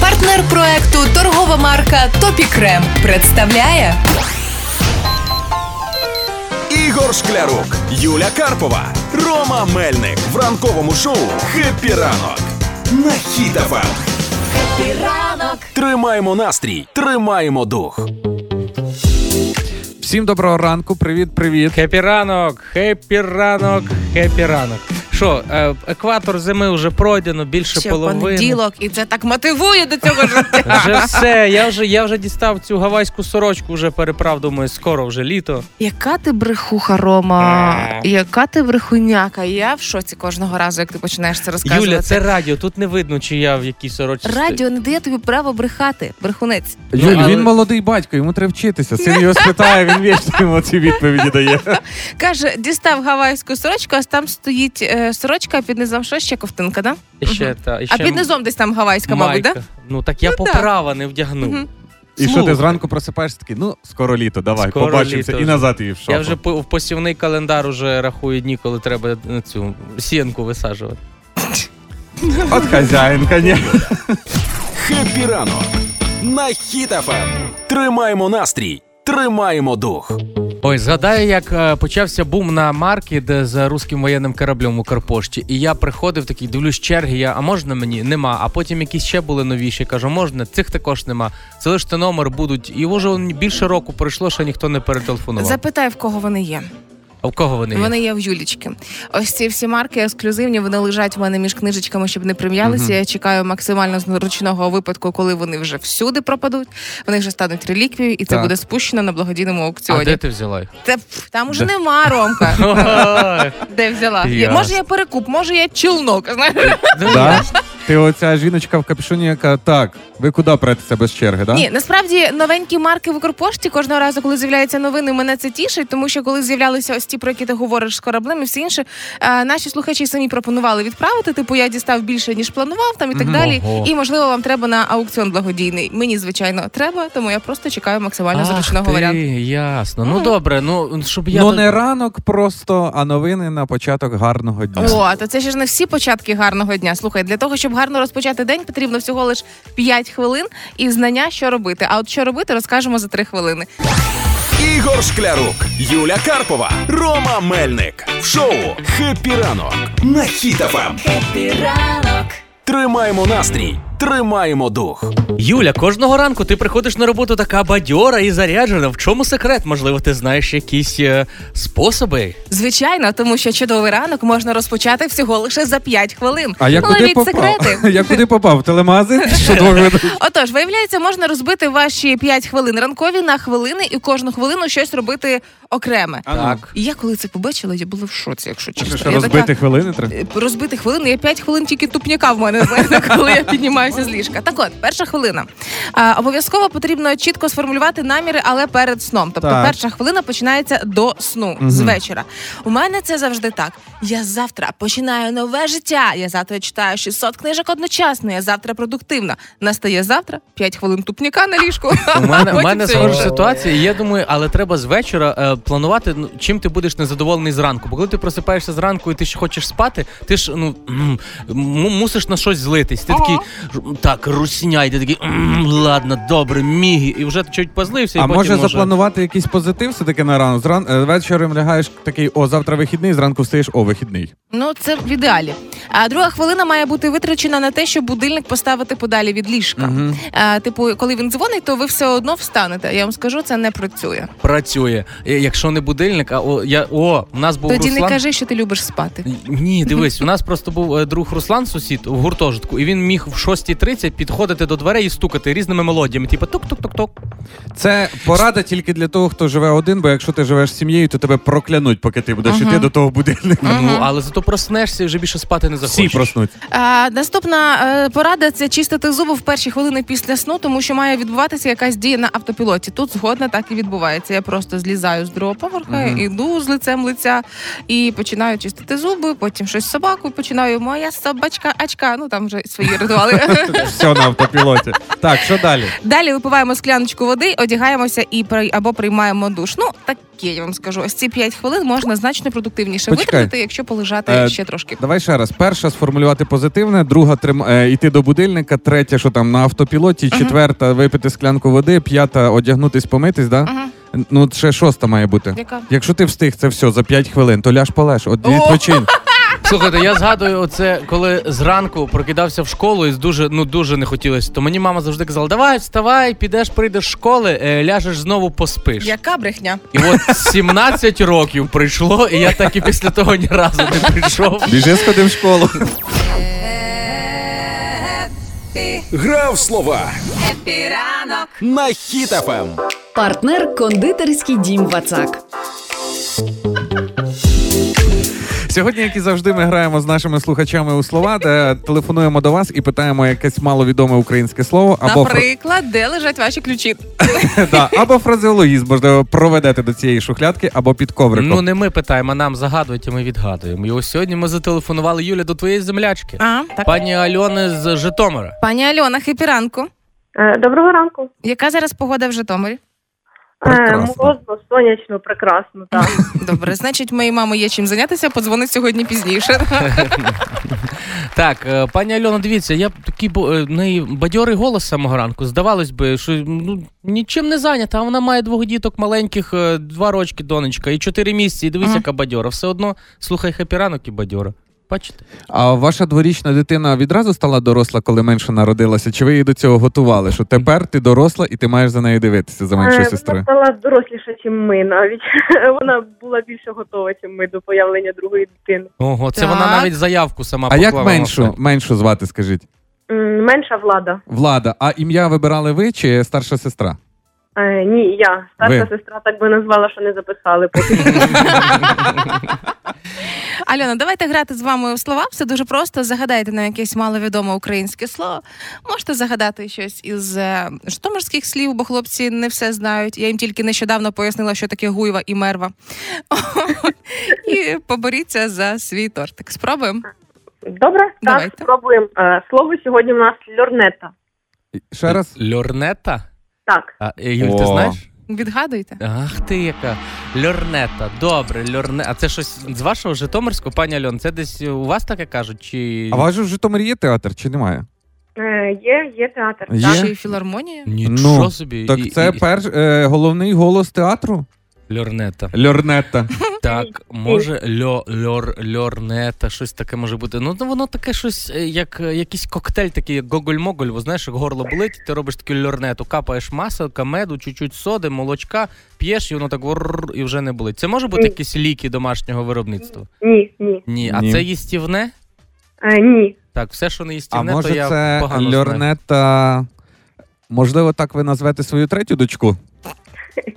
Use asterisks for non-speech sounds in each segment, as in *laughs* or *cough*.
Партнер проекту торгова марка Topi Крем представляє Ігор Шклярук, Юля Карпова, Рома Мельник в ранковому шоу «Happy ранок» на Хіт FM. ранок. Тримаємо настрій, тримаємо дух. Всім доброго ранку, привіт, привіт. Хеппі ранок, happy ранок, хеппі ранок. Що, е, екватор зими вже пройдено, більше Ще половини. понеділок, і це так мотивує до цього життя. Вже все, я вже, я вже дістав цю гавайську сорочку, вже переправ, думаю, скоро вже літо. Яка ти брехуха, Рома? Е. Яка ти брехуняка? Я в шоці кожного разу, як ти починаєш це розказувати. Юля, це радіо, тут не видно, чи я в якій сорочці. радіо не дає тобі право брехати, брехунець. Юль, але- він молодий батько, йому треба вчитися. Син його спитає, він вічно йому ці відповіді дає. *laughs* Каже, дістав гавайську сорочку, а там стоїть е, сорочка, а під низом що ще кофтинка, да? І ще, та, і ще А під низом десь там гавайська, мабуть, да? Ну так я Ну, да. поправа не вдягнув. Мгм. І що ти зранку просипаєшся такий, ну, скоро літо, давай, Скоро побачимося. літо І назад її в шоку. Я вже в посівний календар уже рахую дні, коли треба е, цю сіянку висаджувати. От хазяїн, звісно. «Хеппі ранок» на Хіт-ФМ. Тримаємо настрій, тримаємо дух. Ой, згадаю, як е, почався бум на марки, де з руським воєнним кораблем у Карпошті. І я приходив такий, дивлюсь черги, я, а можна мені? Нема. А потім якісь ще були новіші. Кажу, можна, цих також нема. Залиште номер, будуть. І вже більше року пройшло, що ніхто не перетелефонував. Запитай, в кого вони є. А в кого вони? є? Вони є в Юлічки. Ось ці всі марки ексклюзивні, вони лежать в мене між книжечками, щоб не прим'ялися. Я чекаю максимально зручного випадку, коли вони вже всюди пропадуть. Вони вже стануть реліквією, і це Так. буде спущено на благодійному А аукціоні. де ти взяла їх? Та, там уже нема Ромка. *laughs* Де взяла? Може, я перекуп, може, я чулнок. Знаєш? *laughs* Ти оця жіночка в капюшоні, яка так, ви куди претеся без черги, да? Ні, насправді новенькі марки в Укрпошті кожного разу, коли з'являються новини, мене це тішить, тому що коли з'являлися ось ті, про які ти говориш з кораблем і все інше, е, наші слухачі самі пропонували відправити. Типу, я дістав більше ніж планував, там і так далі. Ого. І можливо вам треба на аукціон благодійний. Мені звичайно треба, тому я просто чекаю максимально Ах зручного ти, варіанту. ясно. Ну добре, ну щоб я Ну не ранок просто, а новини на початок гарного дня. О, то це ж не всі початки гарного дня. Слухай, для того, щоб гарно розпочати день, потрібно всього лише 5 хвилин і знання, що робити. А от що робити, розкажемо за 3 хвилини. Ігор Шклярук, Юля Карпова, Рома Мельник в шоу «Хеппі ранок» на Хіт-ФМ. Тримаємо настрій, тримаємо дух. Юля, кожного ранку ти приходиш на роботу така бадьора і заряджена. В чому секрет? Можливо, ти знаєш якісь е, способи? Звичайно, тому що чудовий ранок можна розпочати всього лише за 5 хвилин. А я куди Ловіть попав? секрети. *laughs* Я куди попав? В телемазин? *laughs* Що? Отож, виявляється, можна розбити ваші 5 хвилин ранкові на хвилини і кожну хвилину щось робити окреме. А ну. Так. І я коли це побачила, я була в шоці, якщо Що, чесно. що Я розбити хвилини треба? е, Розбити хвилини, я 5 хвилин тільки тупняка в мене, знаєте, коли я піднімаюся з ліжка. Так от, перша хвилина. А, обов'язково потрібно чітко сформулювати наміри, але перед сном. Тобто Так. перша хвилина починається до сну з вечора. У мене це завжди так. Я завтра починаю нове життя. Я завтра читаю 600 книжок одночасно. Я завтра продуктивна. Настає завтра 5 хвилин тупняка на ліжку. У мене, у мене схожа ситуація, я думаю, але треба з вечора е, планувати, ну, чим ти будеш незадоволений зранку. Бо коли ти просипаєшся зранку і ти ще хочеш спати, ти ж ну м, *clears throat* м- мусиш на щось злитись. Ти такий так, русняй, ти такий «М, ладно, добре, мігі, і вже чуть позлився, і А потім може може... запланувати якийсь позитив все-таки на ранок? Зран... е, Вечором лягаєш такий, о, завтра вихідний, зранку встаєш, о, вихідний. Ну, це в ідеалі. А друга хвилина має бути витрачена на те, щоб будильник поставити подалі від ліжка. А, типу, коли він дзвонить, то ви все одно встанете. Я вам скажу, це не працює. працює. Якщо не будильник, а о, я о, у нас був Тоді Руслан. не кажи, що ти любиш спати. Ні, дивись, у нас просто був е, друг Руслан, сусід в гуртожитку, і він міг в 6.30 підходити до дверей і стукати різними мелодіями, типу тук-тук-тук-тук. Це порада тільки для того, хто живе один, бо якщо ти живеш з сім'єю, то тебе проклянуть, поки ти будеш іти до того будильника. Ну але зато проснешся і вже більше спати не Всі проснуть. А, наступна е, порада це чистити зуби в перші хвилини після сну, тому що має відбуватися якась дія на автопілоті. Тут згодна так і відбувається. Я просто злізаю з другого поверха, іду з лицем лиця і починаю чистити зуби, потім щось з собакою, починаю моя собачка, ачка. Ну там вже свої ритуали. Все на автопілоті. Так, Що далі? Далі випиваємо скляночку води, одягаємося і при- або приймаємо душ. Ну таке я вам скажу. Ось ці 5 хвилин можна значно продуктивніше Почекай. витратити, якщо полежати Е, ще трошки. Давай ще раз. Перша сформулювати позитивне, друга трим... е, йти до будильника, третя, що там на автопілоті, четверта випити склянку води, п'ята одягнутись, помитись, да? Ну, ще шоста має бути. Яка? Якщо ти встиг це все за 5 хвилин, то ляж полеж, от О! відпочинь. Слухайте, я згадую, оце коли зранку прокидався в школу і дуже ну дуже не хотілося. То мені мама завжди казала: давай, вставай, підеш, прийдеш з школи, е, ляжеш знову поспиш. Яка брехня? І от 17 років прийшло, і я так і після того ні разу не прийшов. Біжи сходи в школу. Грав слова на Ем. Хіт-ФМ. Партнер кондитерський дім Вацак. Сьогодні, як і завжди, ми граємо з нашими слухачами у слова, де телефонуємо до вас і питаємо якесь маловідоме українське слово або, Наприклад, де лежать ваші ключі? *laughs* да, або фразеологізм, можливо, проведете до цієї шухлядки або під ковриком. Ну не ми питаємо, а нам загадують, і ми відгадуємо. І ось сьогодні ми зателефонували Юля до твоєї землячки, А, так. пані Альони з Житомира. Пані Альона, хепі ранку. Е, Доброго ранку. Яка зараз погода в Житомирі? Прекрасно. Е, Морозно, сонячно, прекрасно, так. *laughs* Добре, значить, моїй мамі є чим зайнятися, подзвонить сьогодні пізніше. *laughs* Так, е, пані Альона, дивіться, я б такий бо- е, в неї бадьорий голос з самого ранку. Здавалось би, що ну нічим не зайнята. А вона має двох діток маленьких, е, два рочки, донечка, і чотири місяці. І дивись, Ага. яка бадьора. Все одно слухай хепі ранок і бадьора. Бачите? А ваша дворічна дитина відразу стала доросла, коли менше народилася? Чи ви її до цього готували? Що тепер ти доросла і ти маєш за нею дивитися за меншою Е, сестрою? Вона стала доросліша, ніж ми навіть. *laughs* Вона була більше готова, ніж ми до появлення другої дитини. Ого, це Так. вона навіть заявку сама А як меншу, меншу звати, скажіть? Менша влада. Влада, а ім'я вибирали ви чи старша сестра? Е, ні, я. Старша Ви. сестра так би назвала, що не записали поки. *laughs* Альона, давайте грати з вами у слова. Все дуже просто. Загадайте нам якесь маловідоме українське слово. Можете загадати щось із е, житомирських слів, бо хлопці не все знають. Я їм тільки нещодавно пояснила, що таке гуйва і мерва. *laughs* І поборіться за свій тортик. Спробуємо. Добре, так, Давайте. спробуємо. Е, Слово сьогодні у нас льорнета. Ще раз. Льорнета? Так. А, е, Юль, ти О. знаєш? Відгадуйте. Ах ти яка. Льорнета. Добре, льорне. А це щось з вашого Житомирського, пані Альон? Це десь у вас таке кажуть? Чи А у вас же в Житомирі є театр чи немає? Е, Є, є театр. Є? Так. Ще й філармонія. нічого Ну, собі. Так І- це і- перш е, головний голос театру? Льорнета. Льорнета. *laughs* Так, може, льо, льор, льорнета, щось таке може бути. Ну, воно таке щось, е, як е, якийсь коктейль, такий, як гоголь-моголь, бо знаєш, як горло болить, ти робиш таку льорнету, капаєш маселка, меду, чуть-чуть соди, молочка, п'єш, і воно так врррр, і вже не болить. Це може бути Ні. якісь ліки домашнього виробництва? Ні, ні. Ні. А Ні. це їстівне? Е, Ні. Так, все, що не А їстівне, то я це погано знаю. Льорнета. Можливо, так ви назвете свою третю дочку?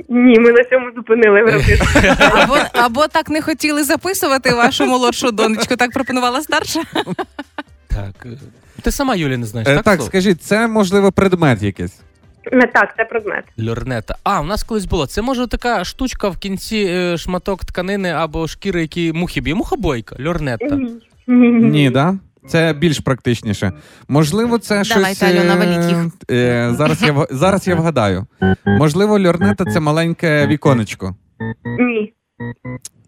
Ні, ми на цьому зупинили *laughs* виробництво. Або, або так не хотіли записувати вашу молодшу донечку, так пропонувала старша. Так. е, Ти сама, Юлі, не знаєш, Е, так? так, слово? скажіть, це можливо предмет якийсь. Е, Так, це предмет. Льорнета. А, у нас колись було. Це може така штучка в кінці е, шматок тканини або шкіри, які мухи б'є. Мухобойка, льорнета. Ні. Ні, ні, Ні, да? Це більш практичніше. Можливо, це Давайте, щось. е, Альона, валіть їх. е, зараз, я, зараз я вгадаю. Можливо, льорнета це маленьке віконечко. Ні.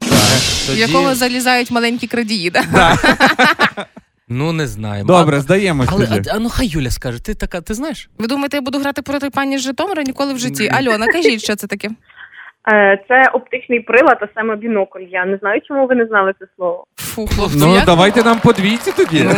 В Тоді- якого залізають маленькі крадії. Да? *laughs* Ну, не знаю. Добре, А- здаємось Але тоді. а, а ну хай Юля скаже, ти така, ти знаєш? Ви думаєте, я буду грати проти пані з Житомира ніколи в житті? Альона, кажіть, що це таке? Е, Це оптичний прилад, а саме бінокль. Я не знаю, чому ви не знали це слово. Фу, хлопці. Ну, давайте нам по двійці тоді.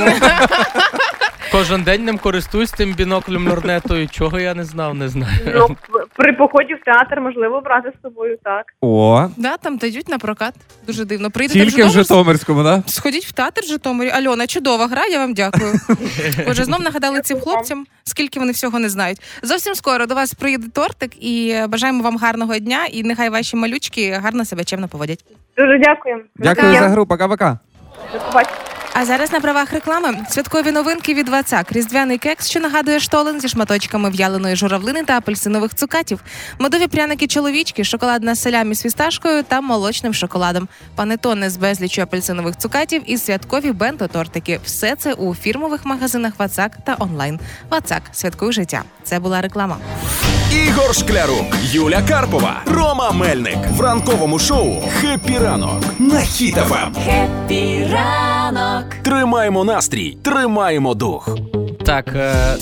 Кожен день ним користуюсь тим біноклем лорнетою. Чого я не знав, не знаю. Ну, при поході в театр можливо брати з собою так. О, Да, там дають на прокат. Дуже дивно. Прийдете тільки в в Житомир, Житомирському, да? сходіть в театр в Житомирі. Альона, чудова гра, я вам дякую. *laughs* Отже, знов нагадали цим хлопцям, скільки вони всього не знають. Зовсім скоро до вас приїде тортик і бажаємо вам гарного дня, і нехай ваші малючки гарно себе чемно поводять. Дуже дякую. Дякую за гру, пока-пока. До побачення. А зараз на правах реклами святкові новинки від Вацак. Різдвяний кекс, що нагадує штолен зі шматочками в'яленої журавлини та апельсинових цукатів. Медові пряники чоловічки, шоколадна селямі з фісташкою та молочним шоколадом. Панетони з безлічю апельсинових цукатів і святкові бенто-тортики. Все це у фірмових магазинах Вацак та онлайн. Вацак святкуй життя. Це була реклама. Ігор Шклярук, Юля Карпова, Рома Мельник в ранковому шоу «Хеппі ранок» на Ем. Хіт-ФМ. Тримаємо настрій, тримаємо дух. Так, е,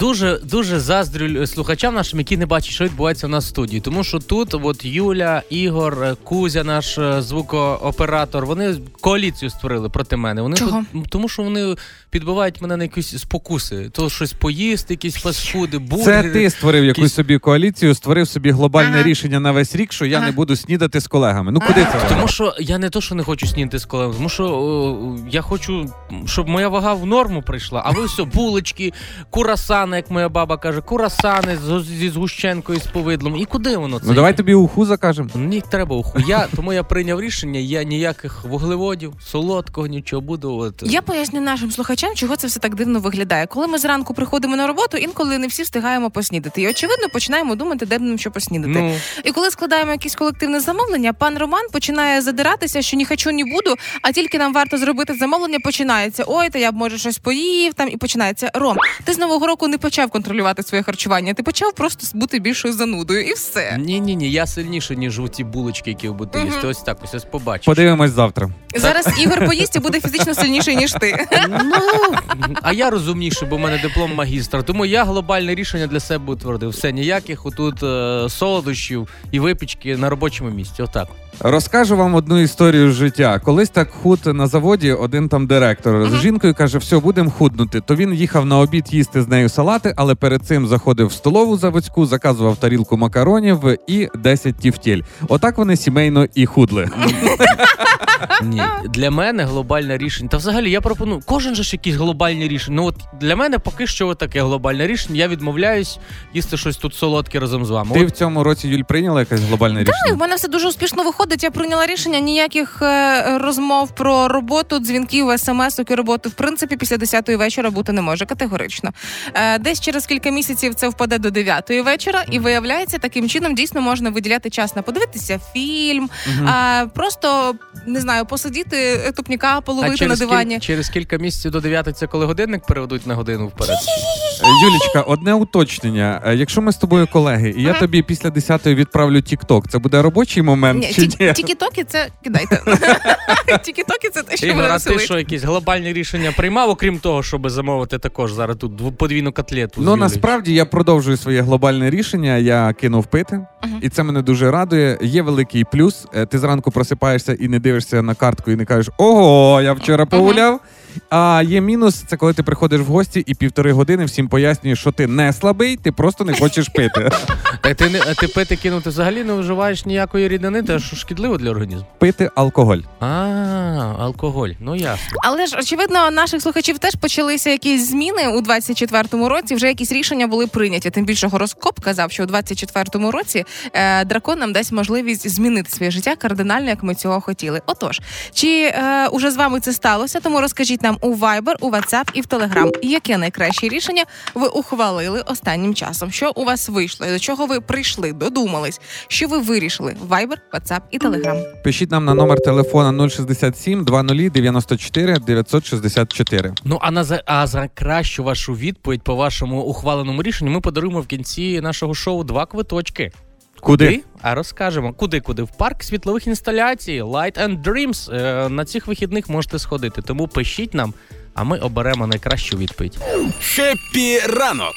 дуже дуже заздрю слухачам нашим, які не бачать, що відбувається у нас в студії. Тому що тут, от Юля, Ігор, е, Кузя, наш е, звукооператор, вони коаліцію створили проти мене. Вони Чого? тут- тому що вони підбивають мене на якісь спокуси. То щось поїсти, якісь фастфуди, Це ти створив якусь якісь- собі коаліцію, створив собі глобальне Ага. рішення на весь рік, що я Ага. не буду снідати з колегами. Ну куди це? Тому що я не то, що не хочу снідати з колегами, тому що о, я хочу, щоб моя вага в норму прийшла. А ви все, булочки, курасани, як моя баба каже, курасани з- зі згущенкою з повидлом. І куди воно це? Ну давай тобі уху закажемо. Мені треба уху. Я, тому я прийняв рішення, я ніяких вуглеводів, солодкого, нічого буду. От. Я поясню нашим слухачам, чого це все так дивно виглядає. Коли ми зранку приходимо на роботу, інколи не всі встигаємо поснідати. І очевидно починаємо думати, де б нам що поснідати. Ну, І коли складаємо якесь колективне замовлення, пан Роман починає задиратися, що ні хочу, ні буду, а тільки нам варто зробити замовлення, починається. Ой, та я б може щось поїв там і починається. Ром, ти з нового року не почав контролювати своє харчування. Ти почав просто бути більшою занудою, і все. ні, ні, ні, я сильніше, ніж у ті булочки, які ви будете їсти. Ось так, ось ось побачиш. Подивимось завтра. Зараз Ігор поїсть і буде фізично сильніший ніж ти. Ну, *laughs* а я розумніший, бо в мене диплом магістра. Тому я глобальне рішення для себе утвердив. Все, ніяких отут е, солодощів і випічки на робочому місці. Отак. Розкажу вам одну історію з життя. Колись так худ на заводі, один там директор з жінкою каже: все, будемо худнути. То він їхав на обід їсти з нею салати, але перед цим заходив в столову заводську, заказував тарілку макаронів і 10 тівтєль. Отак вони сімейно і худли. Ні, для мене глобальне рішення. Та взагалі я пропоную. Кожен же ж якісь глобальні рішення. Ну от для мене поки що таке глобальне рішення. Я відмовляюсь їсти щось тут солодке разом з вами. Ти От в цьому році Юль прийняла якесь глобальне рішення? в мене все дуже успішно виходить. Я прийняла рішення ніяких е, розмов про роботу, дзвінків, смс і роботи в принципі після 10-ї вечора бути не може категорично. Е, десь через кілька місяців це впаде до 9-ї вечора, і виявляється, таким чином дійсно можна виділяти час на подивитися фільм, а, просто не знаю, посидіти е, тупніка, а половити на дивані. кіль... через кілька місяців до 9 це коли годинник переведуть на годину вперед. Е, Юлічка, одне уточнення. Е, Якщо ми з тобою колеги, і я Ага. тобі після 10-ї відправлю Тік-Ток, це буде робочий момент Ні, чи ті- ні? тікі-токи це кидайте. *laughs* Тікі-токи це те, що Ігор, мене а ти веселить. що, якісь глобальні рішення приймав, окрім того, щоб замовити також зараз тут дв- подвійну котлету? з Ну насправді я продовжую своє глобальне рішення. Я кинув пити, Мгм. і це мене дуже радує. Є великий плюс. Е, Ти зранку просипаєшся і не дивишся на картку, і не кажеш Ого, я вчора погуляв. А є мінус, це коли ти приходиш в гості і півтори години всім пояснюєш, що ти не слабий, ти просто не хочеш пити. *laughs* Та ти не а ти пити кинути взагалі не вживаєш ніякої рідини, те що шкідливо для організму. Пити алкоголь. А, алкоголь. Ну ясно. Але ж очевидно, наших слухачів теж почалися якісь зміни у 24-му році. Вже якісь рішення були прийняті. Тим більше гороскоп казав, що у 24-му році е, дракон нам дасть можливість змінити своє життя кардинально, як ми цього хотіли. Отож, чи е, уже з вами це сталося? Тому розкажіть нам у Viber, у WhatsApp і в Telegram, яке найкраще рішення ви ухвалили останнім часом. Що у вас вийшло? і До чого ви прийшли? Додумались? Що ви вирішили? Viber, WhatsApp і Telegram. Пишіть нам на номер телефона 067 20 94 964. Ну а на за а за кращу вашу відповідь по вашому ухваленому рішенню ми подаруємо в кінці нашого шоу два квиточки. Куди? А розкажемо, куди куди в парк світлових інсталяцій Light and Dreams. Е, на цих вихідних можете сходити. Тому пишіть нам, а ми оберемо найкращу відповідь. Хеппі ранок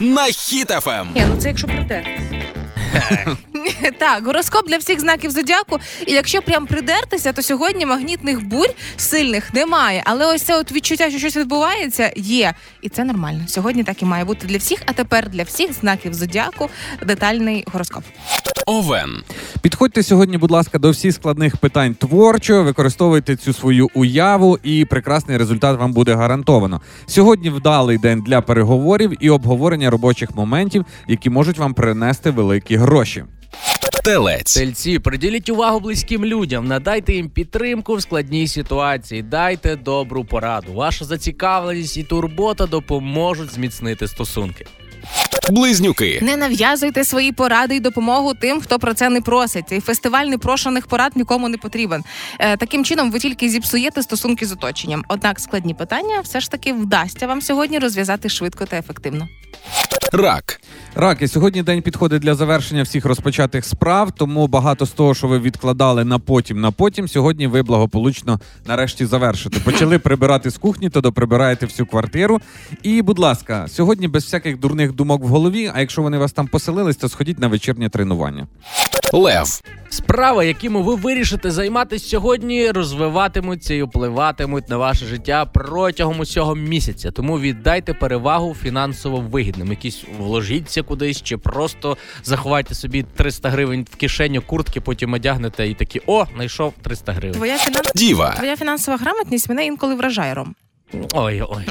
на Хіт-ФМ! Ні, ну це якщо придертись. *laughs* Так, гороскоп для всіх знаків зодіаку. І якщо прям придертися, то сьогодні магнітних бурь сильних немає. Але ось це от відчуття, що щось відбувається, є. І це нормально. Сьогодні так і має бути для всіх. А тепер для всіх знаків зодіаку детальний гороскоп. Овен. Підходьте сьогодні, будь ласка, до всіх складних питань творчо, використовуйте цю свою уяву, і прекрасний результат вам буде гарантовано. Сьогодні вдалий день для переговорів і обговорення робочих моментів, які можуть вам принести великі гроші. Телець. Тельці, приділіть увагу близьким людям, надайте їм підтримку в складній ситуації, дайте добру пораду. Ваша зацікавленість і турбота допоможуть зміцнити стосунки. Близнюки. Не нав'язуйте свої поради і допомогу тим, хто про це не просить. Цей фестиваль непрошених порад нікому не потрібен. Е, таким чином, ви тільки зіпсуєте стосунки з оточенням. Однак складні питання все ж таки вдасться вам сьогодні розв'язати швидко та ефективно. Рак. Раки, сьогодні день підходить для завершення всіх розпочатих справ, тому багато з того, що ви відкладали на потім, на потім, сьогодні ви благополучно нарешті завершите. Почали прибирати з кухні, то доприбираєте всю квартиру. І, будь ласка, сьогодні без всяких дурних думок в голові. А якщо вони вас там поселились, то сходіть на вечірнє тренування. Лев. Справи, якими ви вирішите займатися сьогодні, розвиватимуться і впливатимуть на ваше життя протягом усього місяця. Тому віддайте перевагу фінансово вигідним. Якісь вложіться кудись, чи просто заховайте собі 300 гривень в кишеню куртки, потім одягнете і такі о, знайшов 300 гривень. Твоя фінан... Діва. Твоя фінансова грамотність мене інколи вражає Ром. Ой, ой.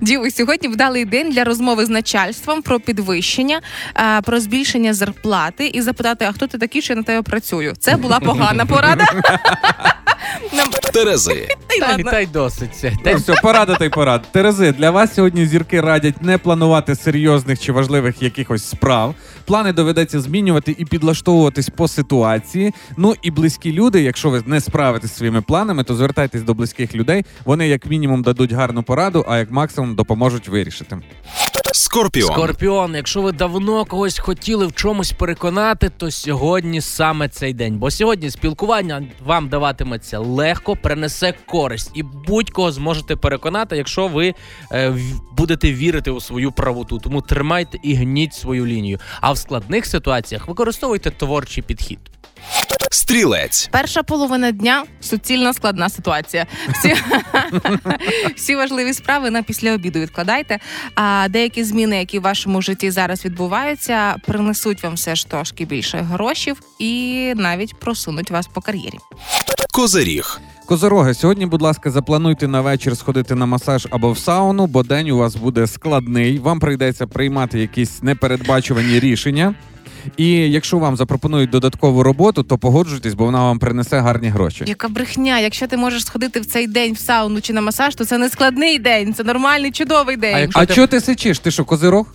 Діви, сьогодні вдалий день для розмови з начальством про підвищення, е, про збільшення зарплати і запитати, а хто ти такий, що я на тебе працюю. Це була погана порада. Терези. Та й Та, й- ладно. та й досить. Ну, все, порада та й порад. Терези, для вас сьогодні зірки радять не планувати серйозних чи важливих якихось справ. Плани доведеться змінювати і підлаштовуватись по ситуації. Ну і близькі люди, якщо ви не справитесь зі своїми планами, то звертайтесь до близьких людей. Вони як мінімум дадуть гарну пораду, а як максимум допоможуть вирішити. Скорпіон. Скорпіон, якщо ви давно когось хотіли в чомусь переконати, то сьогодні саме цей день. Бо сьогодні спілкування вам даватиметься легко, принесе користь, і будь-кого зможете переконати, якщо ви е, будете вірити у свою правоту. Тому тримайте і гніть свою лінію. А в складних ситуаціях використовуйте творчий підхід. Стрілець. Перша половина дня суцільно складна ситуація. Всі, *laughs* всі важливі справи на після обіду відкладайте. А деякі зміни, які в вашому житті зараз відбуваються, принесуть вам все ж трошки більше грошів і навіть просунуть вас по кар'єрі. Козиріг. Козороги, сьогодні, будь ласка, заплануйте на вечір сходити на масаж або в сауну, бо день у вас буде складний. Вам прийдеться приймати якісь непередбачувані рішення. І якщо вам запропонують додаткову роботу, то погоджуйтесь, бо вона вам принесе гарні гроші. Яка брехня? Якщо ти можеш сходити в цей день в сауну чи на масаж, то це не складний день, це нормальний чудовий день. А якщо А ти- чого ти сичиш? Ти що, козирог?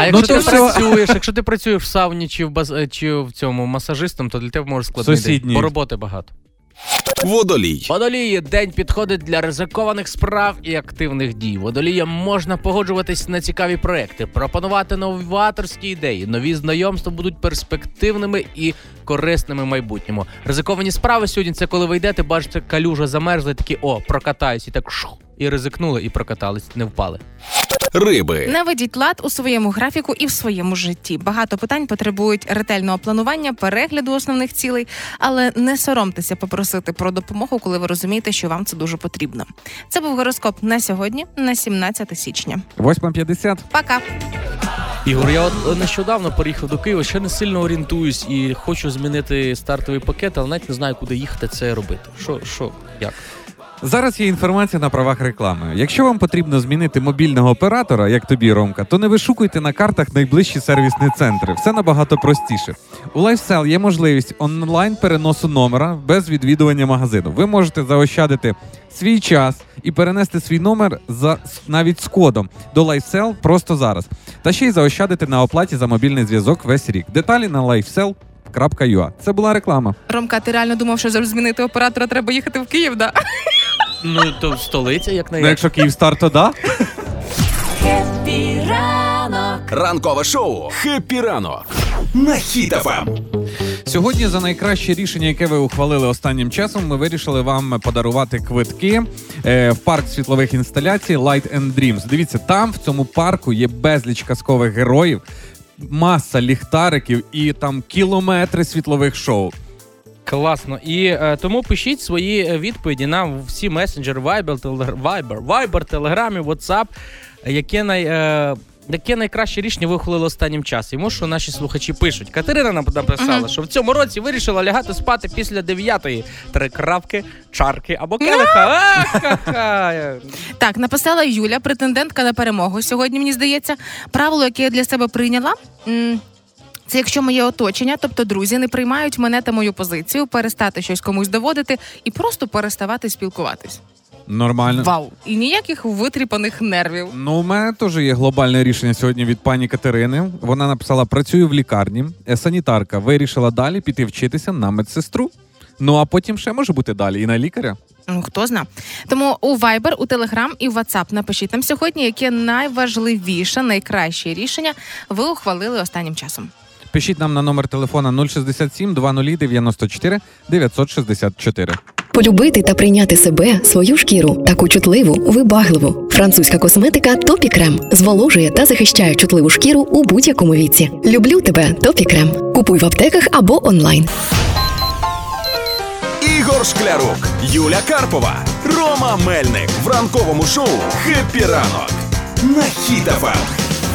А якщо Ну, ти то все. працюєш, якщо ти працюєш в сауні чи в баз... чи в цьому масажистом, то для тебе може складний Сусідній. день, бо роботи багато. Водолій. Водолії день підходить для ризикованих справ і активних дій. Водоліям можна погоджуватись на цікаві проекти, пропонувати новаторські ідеї. Нові знайомства будуть перспективними і корисними в майбутньому. Ризиковані справи сьогодні це коли ви йдете, бачите, калюжа замерзла, такі о, прокатаюсь, і так шух, і ризикнули, і прокатались, не впали. Риби. Наведіть лад у своєму графіку і в своєму житті. Багато питань потребують ретельного планування, перегляду основних цілей, але не соромтеся попросити про допомогу, коли ви розумієте, що вам це дуже потрібно. Це був гороскоп на сьогодні, на 17 січня. 8.50. Пока! Ігор, я от нещодавно переїхав до Києва, ще не сильно орієнтуюсь і хочу змінити стартовий пакет, але навіть не знаю, куди їхати це робити. Що, що, як? Зараз є інформація на правах реклами. Якщо вам потрібно змінити мобільного оператора, як тобі, Ромка, то не вишукуйте на картах найближчі сервісні центри. Все набагато простіше. У LifeSell є можливість онлайн переносу номера без відвідування магазину. Ви можете заощадити свій час і перенести свій номер за навіть з кодом до lifecell просто зараз. Та ще й заощадити на оплаті за мобільний зв'язок весь рік. Деталі на lifecell.ua. Це була реклама. Ромка, ти реально думав, що щоб змінити оператора, треба їхати в Київ, да? Ну, то столиця, як Ну, не якщо Київстар, то да. Ранкове шоу. Хеппі ранок. На Ем. Хіт-ФМ. Сьогодні за найкраще рішення, яке ви ухвалили останнім часом, ми вирішили вам подарувати квитки е, в парк світлових інсталяцій Light and Dreams. Дивіться, там в цьому парку є безліч казкових героїв, маса ліхтариків і там кілометри світлових шоу. Класно. І е, тому пишіть свої е, відповіді нам всі месенджери Viber, Telegram, Viber, Viber, Telegram, WhatsApp, яке най. Е, Яке найкраще рішення ви ухвалили останнім часом? Йому що наші слухачі пишуть. Катерина нам написала, що в цьому році вирішила лягати спати після дев'ятої. Три крапки, чарки або келиха. Ха-ха. Так, написала Юля, претендентка на перемогу. Сьогодні мені здається, правило, яке я для себе прийняла. Це якщо моє оточення, тобто друзі, не приймають мене та мою позицію, перестати щось комусь доводити і просто переставати спілкуватись. Нормально. Вау! І ніяких витріпаних нервів. Ну, у мене теж є глобальне рішення сьогодні від пані Катерини. Вона написала: працюю в лікарні. Е, Санітарка вирішила далі піти вчитися на медсестру. Ну а потім ще може бути далі і на лікаря. Ну хто зна. Тому у Viber, у Telegram і в WhatsApp напишіть нам сьогодні, яке найважливіше, найкраще рішення ви ухвалили останнім часом. Пишіть нам на номер телефона 067 20 94 964. Полюбити та прийняти себе, свою шкіру, таку чутливу, вибагливу. Французька косметика Topicrem зволожує та захищає чутливу шкіру у будь-якому віці. Люблю тебе, Topicrem. Купуй в аптеках або онлайн. Ігор Шклярук, Юля Карпова, Рома Мельник в ранковому шоу «Хеппі ранок» на Хіт-ФМ.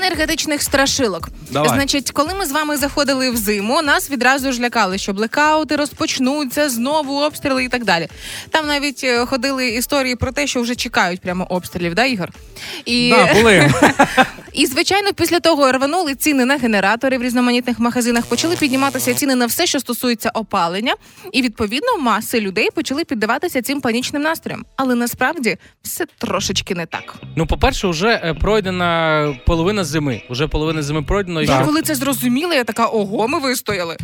Енергетичних страшилок. Давай. Значить, коли ми з вами заходили в зиму, нас відразу ж лякали, що блекаути розпочнуться, знову обстріли і так далі. Там навіть е, ходили історії про те, що вже чекають прямо обстрілів, да, Ігор? І, Да, були. *laughs* і звичайно, після того рванули ціни на генератори в різноманітних магазинах, почали підніматися ціни на все, що стосується опалення, і відповідно маси людей почали піддаватися цим панічним настроям. Але насправді все трошечки не так. Ну, по-перше, вже е, пройдена половина зими. Уже половина зими пройдено. Я коли це зрозуміла, я така ого, ми вистояли.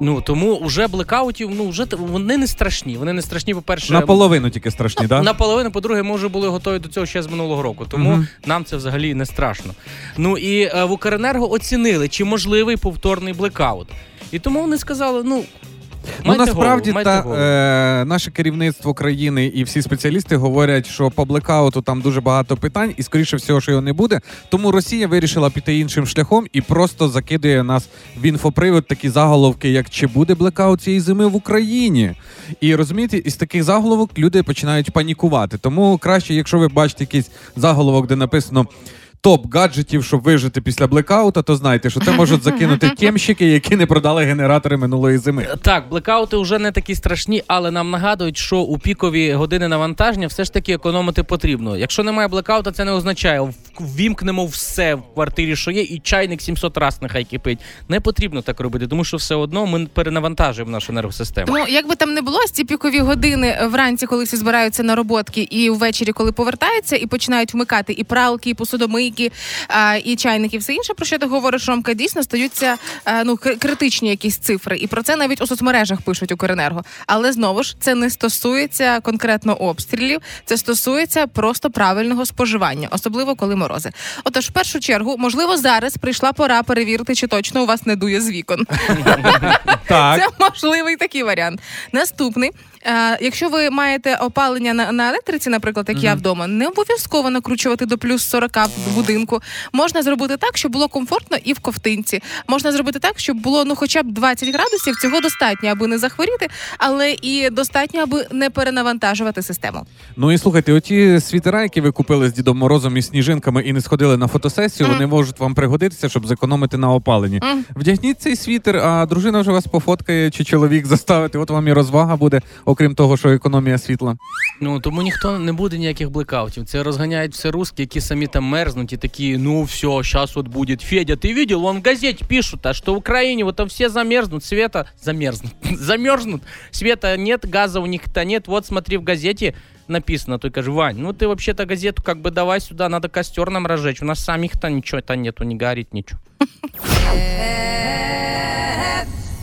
Ну тому вже блекаутів, ну вже вони не страшні. Вони не страшні, по-перше, Наполовину тільки страшні, Ну, так? Наполовину, по-друге, ми вже були готові до цього ще з минулого року, тому Мгм. нам це взагалі не страшно. Ну і е, в Укренерго оцінили, чи можливий повторний блекаут. І тому вони сказали: ну. Ну насправді голову, та е, наше керівництво країни і всі спеціалісти говорять, що по блекауту там дуже багато питань, і скоріше всього, що його не буде. Тому Росія вирішила піти іншим шляхом і просто закидує нас в інфопривод такі заголовки, як чи буде блекаут цієї зими в Україні. І розумієте, із таких заголовок люди починають панікувати. Тому краще, якщо ви бачите якийсь заголовок, де написано. Топ гаджетів, щоб вижити після блекаута, то знайте, що це можуть закинути *laughs* тємщики, які не продали генератори минулої зими. Так, блекаути вже не такі страшні, але нам нагадують, що у пікові години навантаження все ж таки економити потрібно. Якщо немає блекаута, це не означає в- ввімкнемо все в квартирі, що є, і чайник 700 разів нехай кипить. Не потрібно так робити, тому що все одно ми перенавантажуємо нашу енергосистему. Тому як би там не було, ці пікові години вранці, коли всі збираються на роботки, і ввечері, коли повертаються, і починають вмикати і пралки, і посудомийки, а, і чайники, і все інше, про що ти говориш, Ромка, дійсно стаються ну критичні якісь цифри. І про це навіть у соцмережах пишуть Укренерго. Але знову ж це не стосується конкретно обстрілів, це стосується просто правильного споживання, особливо коли морози. Отож, в першу чергу, можливо, зараз прийшла пора перевірити, чи точно у вас не дує з вікон. Це можливий такий варіант. Наступний. Е, якщо ви маєте опалення на, на електриці, наприклад, як я вдома, не обов'язково накручувати до плюс 40 в будинку. Можна зробити так, щоб було комфортно і в ковтинці. Можна зробити так, щоб було ну хоча б 20 градусів. Цього достатньо, аби не захворіти, але і достатньо, аби не перенавантажувати систему. Ну і слухайте, оті світера, які ви купили з Дідом Морозом і сніжинками і не сходили на фотосесію, вони можуть вам пригодитися, щоб зекономити на опаленні. Мгм. Вдягніть цей світер, а дружина вже вас пофоткає, чи чоловік заставити. От вам і розвага буде, окрім того, що економія світла. Ну тому ніхто не буде ніяких блекаутів. Це розганяють все русські, які самі там мерзнуть і такі, ну все, зараз от буде. Федя, ти видел? Вон в газеті пишуть, а що в Україні вот там всі замерзнуть, света замерзнуть, *laughs* замерзнут, света нет, газа у них-то нет. Вот смотри в газеті написано, той каже, Вань, ну ты вообще-то газету как бы давай сюда, надо костер нам разжечь. У нас самих-то ничего-то нету, не горит ничего. *laughs*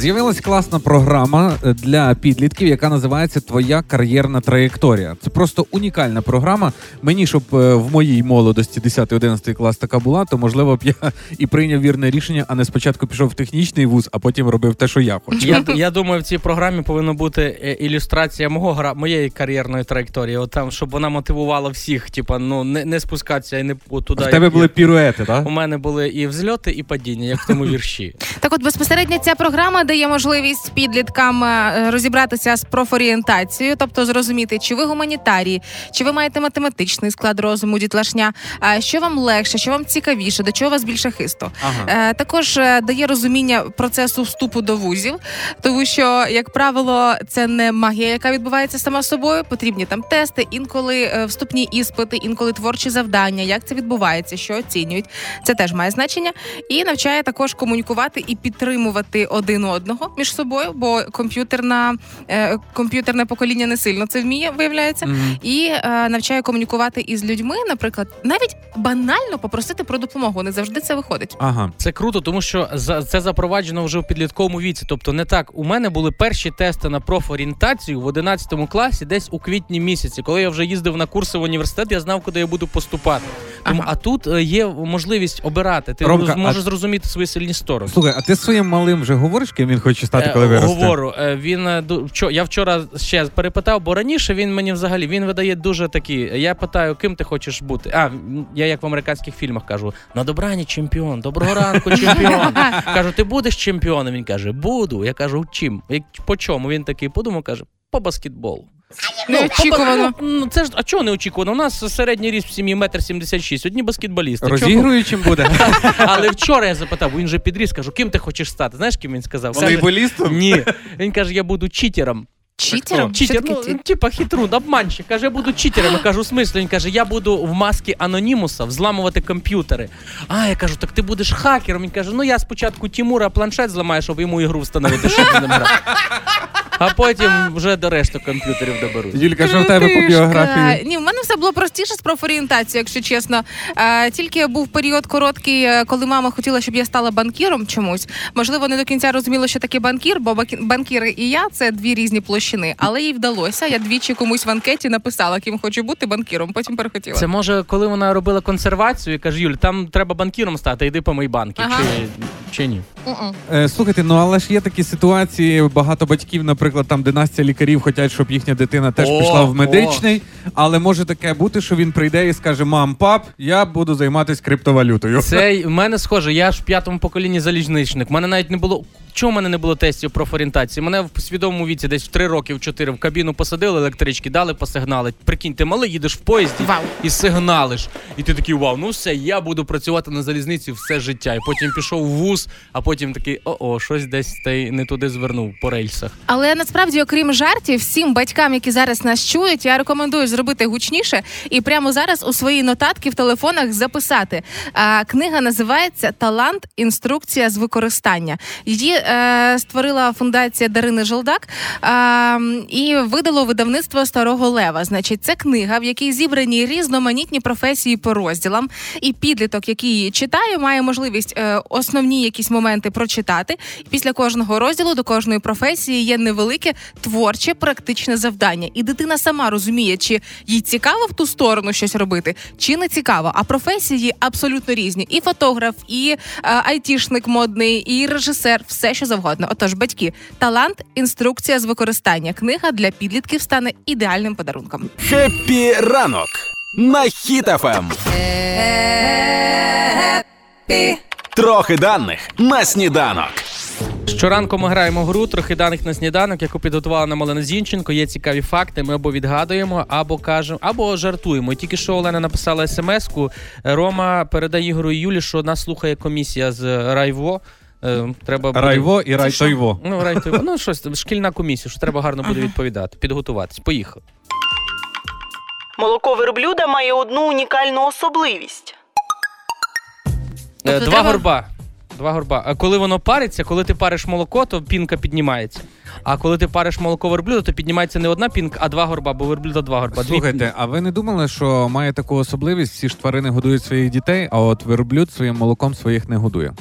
З'явилась класна програма е, для підлітків, яка називається Твоя кар'єрна траєкторія. Це просто унікальна програма. Мені, щоб е, в моїй молодості 10-11 клас така була, то можливо б я і прийняв вірне рішення, а не спочатку пішов в технічний вуз, а потім робив те, що я хочу. Я, я думаю, в цій програмі повинна бути е, ілюстрація мого гра моєї кар'єрної траєкторії. От там, щоб вона мотивувала всіх, типа, ну не, не спускатися і не туди. В тебе були піруети, так? У мене були і взльоти, і падіння, як в тому вірші. Так, от безпосередньо ця програма дає можливість підліткам е, розібратися з профорієнтацією, тобто зрозуміти, чи ви гуманітарії, чи ви маєте математичний склад розуму, дітлашня, що вам легше, що вам цікавіше, до чого вас більше хисту. Ага. Е, Також е, дає розуміння процесу вступу до вузів, тому що, як правило, це не магія, яка відбувається сама собою. Потрібні там тести, інколи е, вступні іспити, інколи творчі завдання. Як це відбувається, що оцінюють. Це теж має значення. І навчає також комунікувати і підтримувати один одного між собою, бо комп'ютерна е, комп'ютерне покоління не сильно це вміє, виявляється. Мгм. І е, навчає комунікувати із людьми, наприклад, навіть банально попросити про допомогу. Не завжди це виходить. Ага. Це круто, тому що за- це запроваджено вже в підлітковому віці. Тобто, не так. У мене були перші тести на профорієнтацію в 11 класі, десь у квітні місяці. Коли я вже їздив на курси в університет, я знав, куди я буду поступати. Тому а тут е, є можливість обирати. Ти Ромка, можеш а- зрозуміти свої сильні сторони. Слухай, а ти своїм малим вже говориш, ким він хоче стати, Е, коли виросте? Говорю, е, він е, я вчора ще перепитав, бо раніше він мені взагалі він видає дуже такі. Я питаю, ким ти хочеш бути. А я як в американських фільмах кажу: на добрані чемпіон, доброго ранку, *laughs* чемпіон. Кажу, ти будеш чемпіоном? Він каже, буду. Я кажу, чим? По чому? Він такий подумав, каже, по баскетболу. Неочікувано. Ну, ну, це ж а чого неочікувано? У нас середній ріст в сім'ї метр сімдесят шість, одні баскетболісти. Розігруючим буде? *laughs* Але вчора я запитав, він же підріс, кажу, ким ти хочеш стати? Знаєш, ким він сказав? Волейболістом? ні. Він каже, я буду читером. Читером? Читер, ну, ті- типа хитрун, обманщик. Каже, я буду читером. Я кажу, в смислі? Він каже, я буду в масці анонімуса взламувати комп'ютери. А, я кажу, так ти будеш хакером. Він каже, ну я спочатку Тімура планшет зламаю, щоб йому ігру встановити, щоб він не грав. А потім вже до решти комп'ютерів доберуть. Юлька, що в тебе по біографії? Ні, в мене все було простіше з профорієнтацією, якщо чесно. Е, тільки був період короткий, е, коли мама хотіла, щоб я стала банкіром чомусь. Можливо, не до кінця розуміла, що таке банкір, бо бакі- банкір і я це дві різні площини. Але їй вдалося. Я двічі комусь в анкеті написала, ким хочу бути банкіром. Потім перехотіла. Це може, коли вона робила консервацію і каже, Юль, там треба банкіром стати, йди помий банки. Ага. Чи, чи ні? Е, слухайте, ну але ж є такі ситуації. Багато батьків, наприклад, там династія лікарів хочуть, щоб їхня дитина теж О, пішла в о. медичний. Але може таке бути, що він прийде і скаже: Мам, пап, я буду займатися криптовалютою. Це *laughs* в мене схоже, я ж в п'ятому поколінні залізничник. У мене навіть не було. Чому в мене не було тестів профорієнтації? Мене в свідомому віці десь в три роки, в чотири в кабіну посадили електрички, дали посигнали. Прикинь, ти малий їдеш в поїзді Вау. і сигналиш. І ти такий вау, ну все, я буду працювати на залізниці все життя. І потім пішов в вуз, а потім такий о-о, щось десь та й не туди звернув по рельсах. Але насправді, окрім жартів, всім батькам, які зараз нас чують, я рекомендую зробити гучніше і прямо зараз у свої нотатки в телефонах записати. А, книга називається Талант. Інструкція з використання. Її е, створила фундація Дарини Жолдак а, і видало видавництво Старого Лева. Значить, це книга, в якій зібрані різноманітні професії по розділам. І підліток, який її читає, має можливість е, основні якісь моменти прочитати. Після кожного розділу до кожної професії є невелике творче практичне завдання. І дитина сама розуміє, чи їй цікаво в ту сторону щось робити, чи не цікаво. А професії абсолютно різні: і фотограф, і е, айтішник модний, і режисер, все що завгодно. Отож, батьки, талант, інструкція з використання. Книга для підлітків стане ідеальним подарунком. Хеппі ранок на Хіт-ФМ. Трохи даних на сніданок. Щоранку ми граємо гру, трохи даних на сніданок, яку підготувала нам Олена Зінченко. Є цікаві факти. Ми або відгадуємо, або кажемо, або жартуємо. Тільки що Олена написала смс-ку. Рома передає Ігору Юлі, що нас слухає комісія з Райво. Е, Треба буде- Райво і райтойво. Ну, райтойво. Ну, щось шкільна комісія, що треба гарно буде відповідати, підготуватись. Поїхали. Молоко верблюда має одну унікальну особливість. Е, Тобто Два треба- горба. Два горба. А коли воно париться, коли ти париш молоко, то пінка піднімається. А коли ти париш молоко верблюда, то піднімається не одна пінка, а два горба, бо верблюда два горба. Дві Слухайте, а ви не думали, що має таку особливість? Всі ж тварини годують своїх дітей, а от верблюд своїм молоком своїх не годує.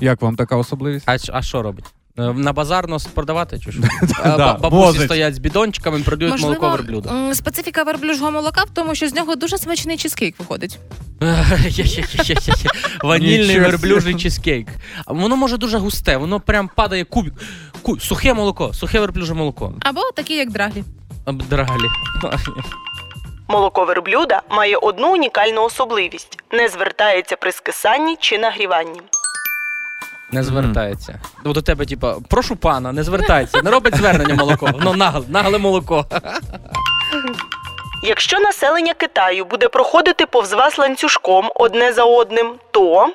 Як вам така особливість? А, а що робить? Е, На базар нос продавати чи що? *laughs* Да, Бабусі возить. стоять з бідончиками, продають молоко верблюда. м, специфіка верблюжого молока в тому, що з нього дуже смачний чизкейк виходить. Ванільний верблюжий чизкейк. Воно може дуже густе, воно прям падає кубик. Ку- Сухе молоко, сухе верблюже молоко. Або такі, як драглі. А, Драгалі. Молоко верблюда має одну унікальну особливість: не звертається при скисанні чи нагріванні. Не звертається. Бо до тебе, типа, прошу пана, не звертається, не робить звернення молоко. Ну, нагле, нагле молоко. Якщо населення Китаю буде проходити повз вас ланцюжком одне за одним, то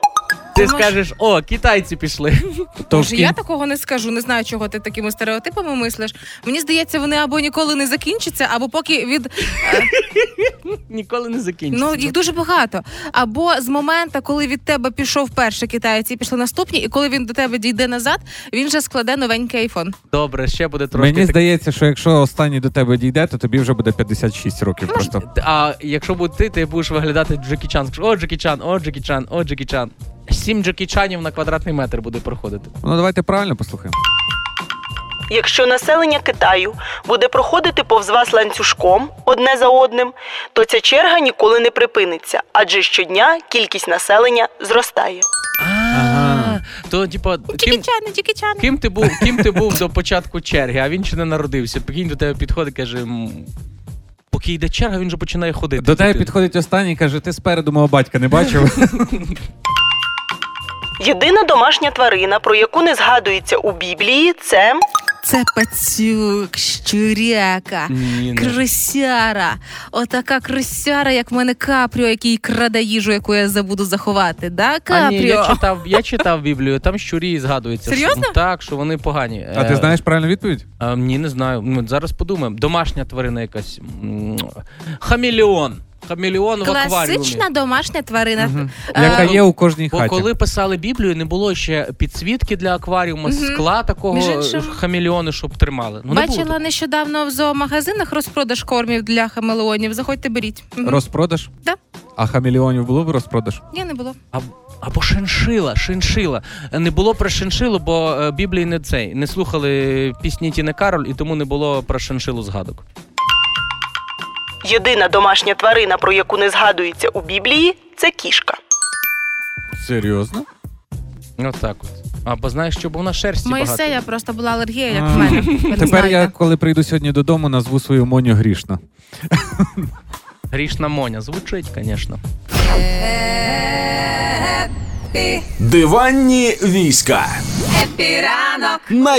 Ти скажеш, о, китайці пішли. *laughs* То в Може, я такого не скажу. Не знаю, чого ти такими стереотипами мислиш. Мені здається, вони або ніколи не закінчаться, або поки від *laughs* Ніколи не закінчиться. ну їх дуже багато. Або з моменту, коли від тебе пішов перший китаєць і пішли наступні, і коли він до тебе дійде назад, він вже складе новенький айфон. Добре, ще буде трошки. Мені так- здається, що якщо останній до тебе дійде, то тобі вже буде 56 Ну, років. Просто А якщо буде ти, ти будеш виглядати Джекі Чан. Скажеш, о, Джекі Чан, о, Джекі Чан, о, Джекі Чан. Сім джекічанів на квадратний метр буде проходити. ну давайте правильно послухаємо. якщо населення Китаю буде проходити повз вас ланцюжком одне за одним, то ця черга ніколи не припиниться, адже щодня кількість населення зростає. А, то, типа, ким, джекічани. ким ти був, ким ти був до початку черги, а він ще не народився. Прикинь, до тебе підходить, каже. «М, Поки йде черга, він вже починає ходити. До тебе підходить останній і каже: ти спереду мого батька не бачив? *laughs* Єдина домашня тварина, про яку не згадується у Біблії, це Це пацюк, щуряка. Ні, не. Крисяра, отака крисяра, як в мене Капріо, який краде їжу, яку я забуду заховати. Да, А ні, Капріо? я читав, я читав Біблію, там щурі згадується. Серйозно? Що, так, що вони погані. А ти Е, знаєш правильну відповідь? А, ні, не знаю. Ну, зараз подумаємо. Домашня тварина якась. М, Хамелеон. Хамелеон в акваріумі. Класична домашня тварина. Е, Яка є у кожній Бо хаті. коли писали Біблію, не було ще підсвітки для акваріуму, скла такого Між іншим, хамелеони, щоб тримали. Ну, не було Бачила такого. нещодавно в зоомагазинах розпродаж кормів для хамелеонів. Заходьте, беріть. Мгм. Розпродаж? Да. А хамелеонів було б розпродаж? Ні, не було. А- Або шиншила, шиншила. Не було про шиншилу, бо е, Біблії не цей. Не слухали пісні Тіни Кароль, і тому не було про шиншилу згадок. Єдина домашня тварина, про яку не згадується у Біблії, це кішка. Серйозно? Отак от. Або знаєш, що бо на шерсті багато. Моїсея просто була алергія, як в мене. *laughs* Ви не Тепер я, знаєте. коли прийду сьогодні додому, назву свою Моню грішна. Грішна Моня звучить, звісно. Диванні війська. На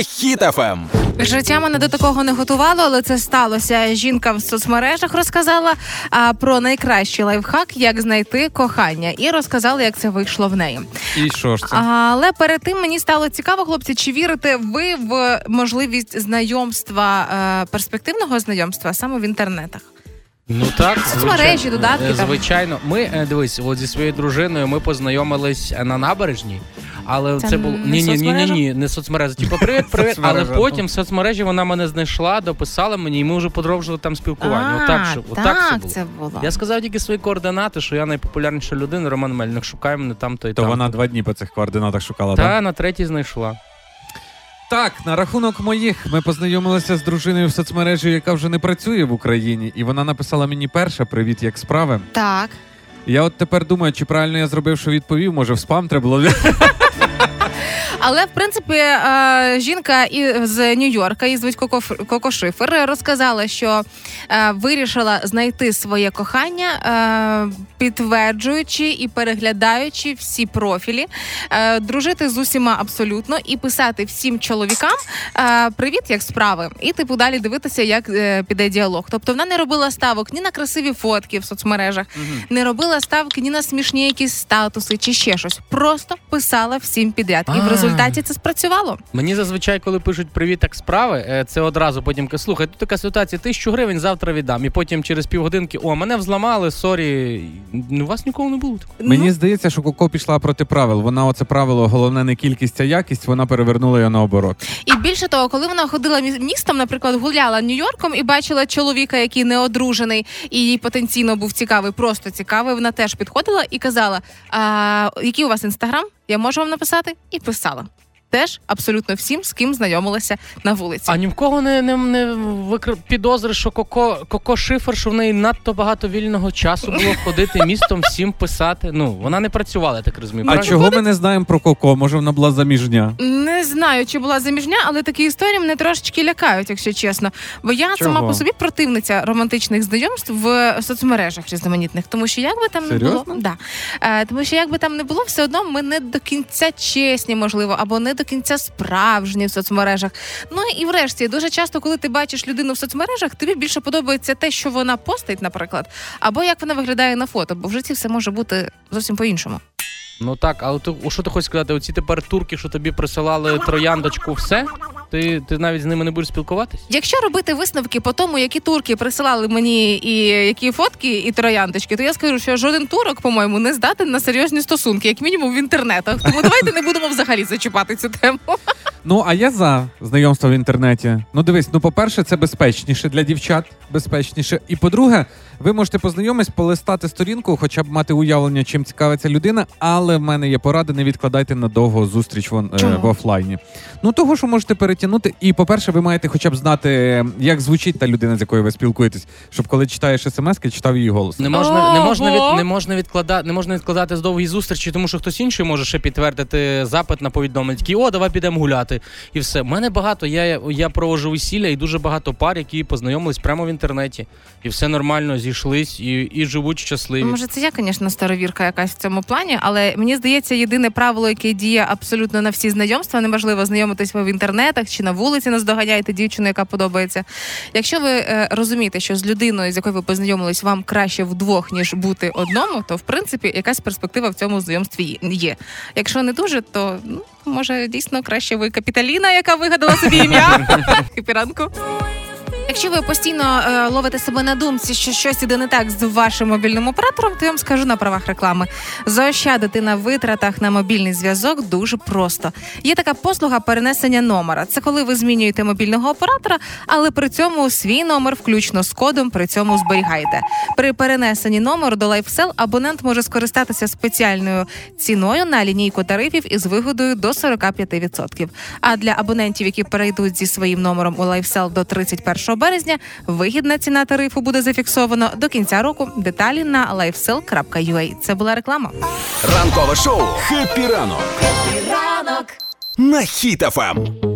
Ем. Життя мене до такого не готувало, але це сталося. Жінка в соцмережах розказала а, про найкращий лайфхак, як знайти кохання, і розказала, як це вийшло в неї. І що ж це? Але перед тим мені стало цікаво, хлопці, чи вірите ви в можливість знайомства е, перспективного знайомства саме в інтернетах? Ну так, Соцмережі, додатки там. Звичайно, ми е, дивись, от зі своєю дружиною ми познайомились е, на набережній. Але Це це, було не ні, ні, ні, ні, соцмережа? ні, не соцмережа. Типу, привіт, привіт. Але потім в соцмережі вона мене знайшла, дописала мені, і ми вже продовжили там спілкування. А, Отак, що, отак все було. це було. Я сказав тільки свої координати, що я найпопулярніша людина, Роман Мельник. Шукає мене там, то і То там. вона два дні по цих координатах шукала, Та так? на третій знайшла. Так, на рахунок моїх, ми познайомилися з дружиною в соцмережі, яка вже не працює в Україні, і вона написала мені перша привіт, як справи. Так. Я от тепер думаю, чи правильно я зробив, що відповів, може в спам треба було. Але в принципі е, жінка і з Нью-Йорка, її звуть Коко, Коко Шифер, розказала, що е, вирішила знайти своє кохання, е, підтверджуючи і переглядаючи всі профілі, е, дружити з усіма абсолютно і писати всім чоловікам е, привіт, як справи, і типу далі дивитися, як е, піде діалог. Тобто вона не робила ставок ні на красиві фотки в соцмережах, не робила ставки ні на смішні якісь статуси чи ще щось. Просто писала всім підряд. І в А. результаті це спрацювало. Мені зазвичай, коли пишуть привіт, як справи, е, це одразу потім кажуть, слухай, тут така ситуація, тисячу гривень завтра віддам. І потім через півгодинки, о, мене взламали, sorry. Ну, у вас нікого не було. такого. Мені здається, що Коко пішла проти правил. Вона оце правило, головне не кількість, а якість, вона перевернула його наоборот. І більше того, коли вона ходила мі- містом, наприклад, гуляла Нью-Йорком і бачила чоловіка, який не одружений, і їй потенційно був цікавий, просто цікавий. Вона теж підходила і казала: а, який у вас інстаграм? Я можу вам написати? І писала. Теж абсолютно всім, з ким знайомилася на вулиці. А ні в кого не, не, не викр... підозри, що Коко, Коко Шифер, що в неї надто багато вільного часу було ходити містом, всім писати. Ну, вона не працювала, я так розумію. А правильно? чого ми не знаємо про Коко? Може, вона була заміжня? Не знаю, чи була заміжня, але такі історії мене трошечки лякають, якщо чесно. Бо я сама по собі противниця романтичних знайомств в соцмережах різноманітних, тому що як би там не було, да. е, тому що як би там не було, все одно ми не до кінця чесні, можливо, або не до кінця справжні в соцмережах. Ну і врешті, дуже часто, коли ти бачиш людину в соцмережах, тобі більше подобається те, що вона постить, наприклад, або як вона виглядає на фото, бо в житті все може бути зовсім по-іншому. Ну так, але ти що ти хочеш сказати? Оці тепер турки, що тобі присилали трояндочку, все? Ти, ти навіть з ними не будеш спілкуватись? Якщо робити висновки по тому, які турки присилали мені і які фотки і трояндочки, то я скажу, що жоден турок, по-моєму, не здатен на серйозні стосунки, як мінімум в інтернетах. Тому давайте не будемо взагалі зачіпати цю тему. Ну, а я за знайомство в інтернеті. Ну, дивись, ну, по-перше, це безпечніше для дівчат, безпечніше. І по-друге, ви можете познайомитись, полистати сторінку, хоча б мати уявлення, чим цікавиться людина. Але в мене є порада, не відкладайте надовго зустріч в, е, в офлайні. Ну, того, що можете перетягнути. І, по-перше, ви маєте хоча б знати, як звучить та людина, з якою ви спілкуєтесь, щоб коли читаєш смс-ки, читав її голос. Не можна, не можна, від, не можна відкладати, не можна відкладати з довгі зустрічі, тому що хтось інший може ще підтвердити запит на повідомлення. Такий, о, давай підемо гуляти. І все. У мене багато. Я, я провожу весілля і дуже багато пар, які познайомились прямо в інтернеті. І все нормально зійшлись і, і живуть щасливі. Може, це я, звісно, старовірка якась в цьому плані, але мені здається, єдине правило, яке діє абсолютно на всі знайомства, неможливо знайомитись ви в інтернетах чи на вулиці наздоганяєте дівчину, яка подобається. Якщо ви е, розумієте, що з людиною, з якою ви познайомились, вам краще вдвох, ніж бути одному, то в принципі якась перспектива в цьому знайомстві є. Якщо не дуже, то ну може дійсно краще ви капіталіна, яка вигадала собі ім'я *laughs* Капіранку. Якщо ви постійно е, ловите себе на думці, що щось іде не так з вашим мобільним оператором, то я вам скажу на правах реклами. Заощадити на витратах на мобільний зв'язок дуже просто. Є така послуга перенесення номера. Це коли ви змінюєте мобільного оператора, але при цьому свій номер, включно з кодом, при цьому зберігаєте. При перенесенні номеру до LifeSell абонент може скористатися спеціальною ціною на лінійку тарифів із вигодою до 45%. А для абонентів, які перейдуть зі своїм номером у LifeSell до 31 березня, вигідна ціна тарифу буде зафіксовано до кінця року. Деталі на lifesell.ua. Це була реклама. Ранкове шоу «Хеппі ранок» на Ем.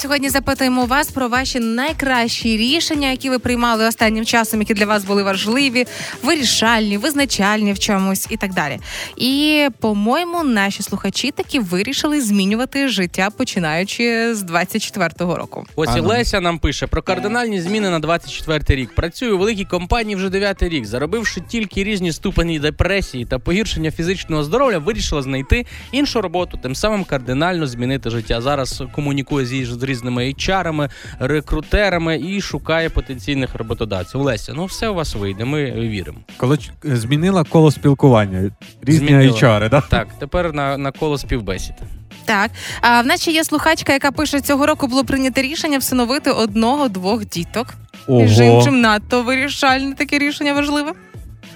Сьогодні запитуємо вас про ваші найкращі рішення, які ви приймали останнім часом, які для вас були важливі, вирішальні, визначальні в чомусь і так далі. І по-моєму, наші слухачі таки вирішили змінювати життя починаючи з 24-го року. Ось і. Леся нам пише про кардинальні зміни на 24 рік. Працюю у великій компанії вже 9 рік. Заробивши тільки різні ступені депресії та погіршення фізичного здоров'я, вирішила знайти іншу роботу, тим самим кардинально змінити життя. Зараз комунікує зі з різними HR-ами, рекрутерами і шукає потенційних роботодавців. Леся, ну все у вас вийде. Ми віримо. Коли змінила коло спілкування, різні Змінила. HR, да? Так, тепер на, на коло співбесід. Так, а в нас ще є слухачка, яка пише, цього року було прийнято рішення всиновити одного-двох діток. Ого. іншим, надто вирішальне таке рішення важливе.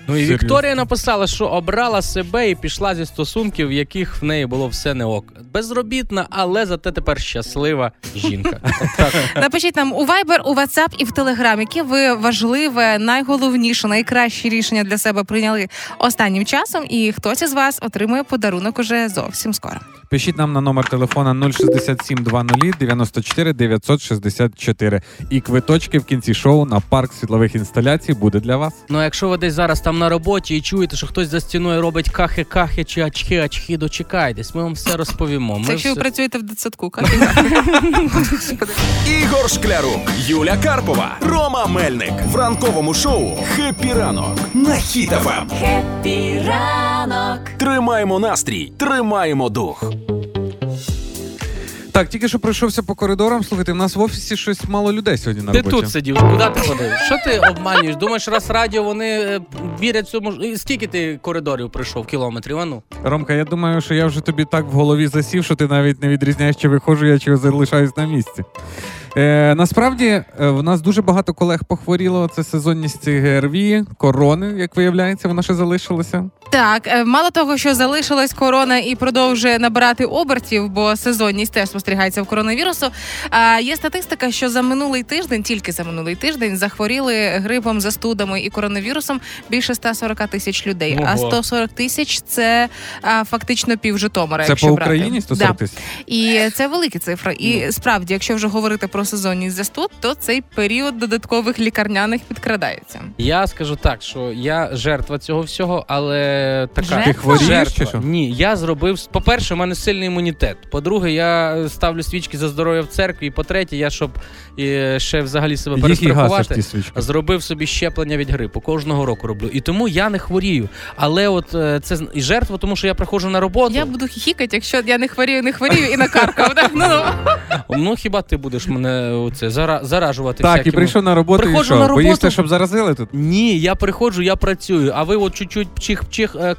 Ну і Серйозно? Вікторія написала, що обрала себе і пішла зі стосунків, в яких в неї було все не ок. Безробітна, але зате тепер щаслива жінка. *laughs* Напишіть нам у Viber, у WhatsApp і в Telegram, які ви важливе, найголовніше, найкраще рішення для себе прийняли останнім часом, і хтось із вас отримує подарунок уже зовсім скоро. Пишіть нам на номер телефона 067 20 94 964. І квиточки в кінці шоу на парк світлових інсталяцій буде для вас. Ну, а якщо ви десь зараз там на роботі і чуєте, що хтось за стіною робить кахи-кахи чи ачхи-ачхи, дочекайтесь, ми вам все розповімо. Ми Це якщо ви працюєте в дитсадку, Ігор Шклярук, Юля Карпова, Рома Мельник в ранковому шоу «Хеппі ранок» на Хіт-ФМ. Тримаємо настрій, тримаємо дух. Так, тільки що пройшовся по коридорам. Слухайте, в нас в офісі щось мало людей сьогодні на Ти роботі. тут сидів, куди ти ходив? Що ти обманюєш? Думаєш, раз радіо вони е, вірять цьому. І Скільки ти коридорів пройшов кілометрів? Ану? Ромка, я думаю, що я вже тобі так в голові засів, що ти навіть не відрізняєш, чи виходжу я, чи залишаюсь на місці. Е, насправді е, в нас дуже багато колег похворіло. Це сезонність ГРВІ, корони, як виявляється, вона ще залишилася. Так, е, мало того, що залишилась корона і продовжує набирати обертів, бо сезонність теж спостерігається в коронавірусу. А є статистика, що за минулий тиждень, тільки за минулий тиждень, захворіли грипом, застудами і коронавірусом більше 140 тисяч людей. А Ого. 140 тисяч це а, фактично пів Житомира. Це якщо по брати. Україні 140 Да. тисяч. І це великі цифри. Ну. І справді, якщо вже говорити про сезонність застуд, то цей період додаткових лікарняних підкрадається. Я скажу так, що я жертва цього всього, але така Жертва? Ти хворієш жертва. чи що? Ні, я зробив. По-перше, у мене сильний імунітет. По-друге, я ставлю свічки за здоров'я в церкві. І по-третє, я щоб е, ще взагалі себе і перестрахувати. Зробив собі щеплення від грипу. Кожного року роблю. І тому я не хворію. Але от е, це з- і жертва, тому що я приходжу на роботу. Я буду хіхікати, якщо я не хворію, не хворію і накаркав. да? Ну, ну. Ну хіба ти будеш мене оце зара... заражувати? Так, і всякими- прийшов на роботу, Приходжу на роботу. Боїшся, щоб заразили тут? Ні, я приходжу, я працюю, а ви от чуть-чуть чих-чих е,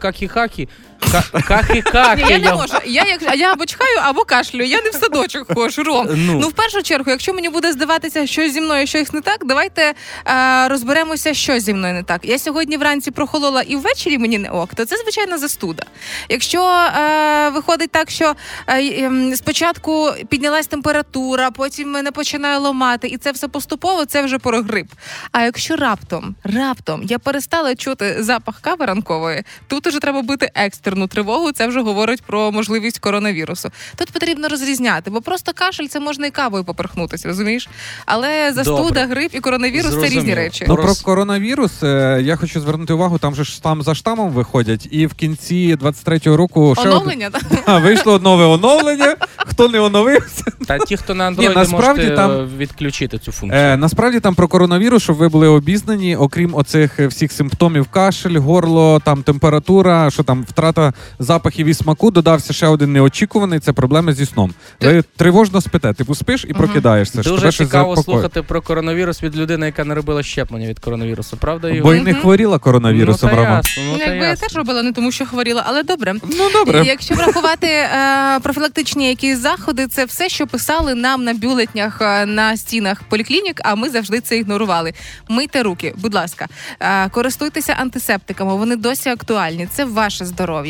какі-хакі. Ка- Ні, я не можу. Я як я або чхаю, або кашлюю. Я не в садочок ходжу, Ром. Ну. Ну, в першу чергу, якщо мені буде здаватися, що зі мною щось не так, давайте е, розберемося, що зі мною не так. Я сьогодні вранці прохолола і ввечері мені не ок, то це звичайна застуда. Якщо е, виходить так, що е, ем, спочатку піднялась температура, потім мене починає ломати, і це все поступово, це вже про грип. А якщо раптом, раптом я перестала чути запах кави ранкової, тут уже треба бити екстерну тривогу. Це вже говорить про можливість коронавірусу. Тут потрібно розрізняти, бо просто кашель це можна і кавою поперхнутися, розумієш? Але застуда, Добре. грип і коронавірус це різні речі. Ну, про коронавірус е, я хочу звернути увагу, там же ж штам за штамом виходять, і в кінці 23-го року ще Оновлення од- *laughs* А, вийшло нове оновлення. Хто не оновився? Та ті, хто на Ні, насправді можете там- е, відключити цю функцію. Е, насправді там про коронавірус, щоб ви були обізнані, окрім оцих е, всіх симптомів: кашель, горло, там температура, що там втрата запахів і смаку, додався ще один неочікуваний це проблеми зі сном. Ви тривожно спите, типу спиш і прокидаєшся. що Дуже тебе щось цікаво заспокоює. слухати про коронавірус від людини, яка не робила щеплення від коронавірусу. Правда? Бо й не хворіла коронавірусом, ну, та Рома. ясно, ну, та Якби я ясно. теж робила не тому, що хворіла, але добре. Ну добре. Якщо врахувати е, профілактичні якісь заходи, це все, що писали нам на бюлетнях е, на стінах поліклінік, а ми завжди це ігнорували. Мийте руки, будь ласка, е, користуйтеся антисептиками, вони досі актуальні. Це ваше здоров'я.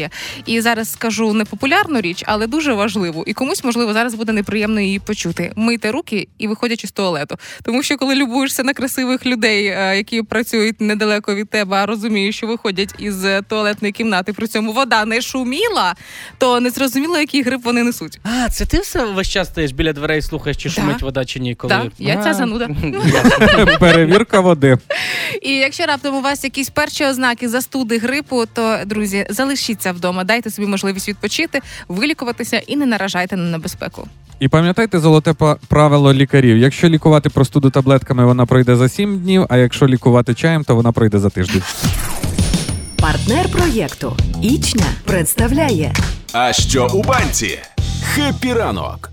І зараз скажу непопулярну річ, але дуже важливу. І комусь, можливо, зараз буде неприємно її почути. Мийте руки і виходячи з туалету. Тому що коли любуєшся на красивих людей, е, які працюють недалеко від тебе, а розумієш, що виходять із е, туалетної кімнати, при цьому вода не шуміла, то не зрозуміло, який грип вони несуть. А, це ти все весь час стоїш біля дверей, слухаєш, чи Да. шумить вода, чи ні? Коли... Так, я ця зануда. *laughs* Перевірка води. І якщо раптом у вас якісь перші ознаки застуди грипу, то друзі, залишіться вдома, дайте собі можливість відпочити, вилікуватися і не наражайте на небезпеку. І пам'ятайте золоте правило лікарів. Якщо лікувати простуду таблетками, вона пройде за 7 днів, а якщо лікувати чаєм, то вона пройде за тиждень. Партнер проєкту Ічня представляє А що у банці? Хеппі ранок.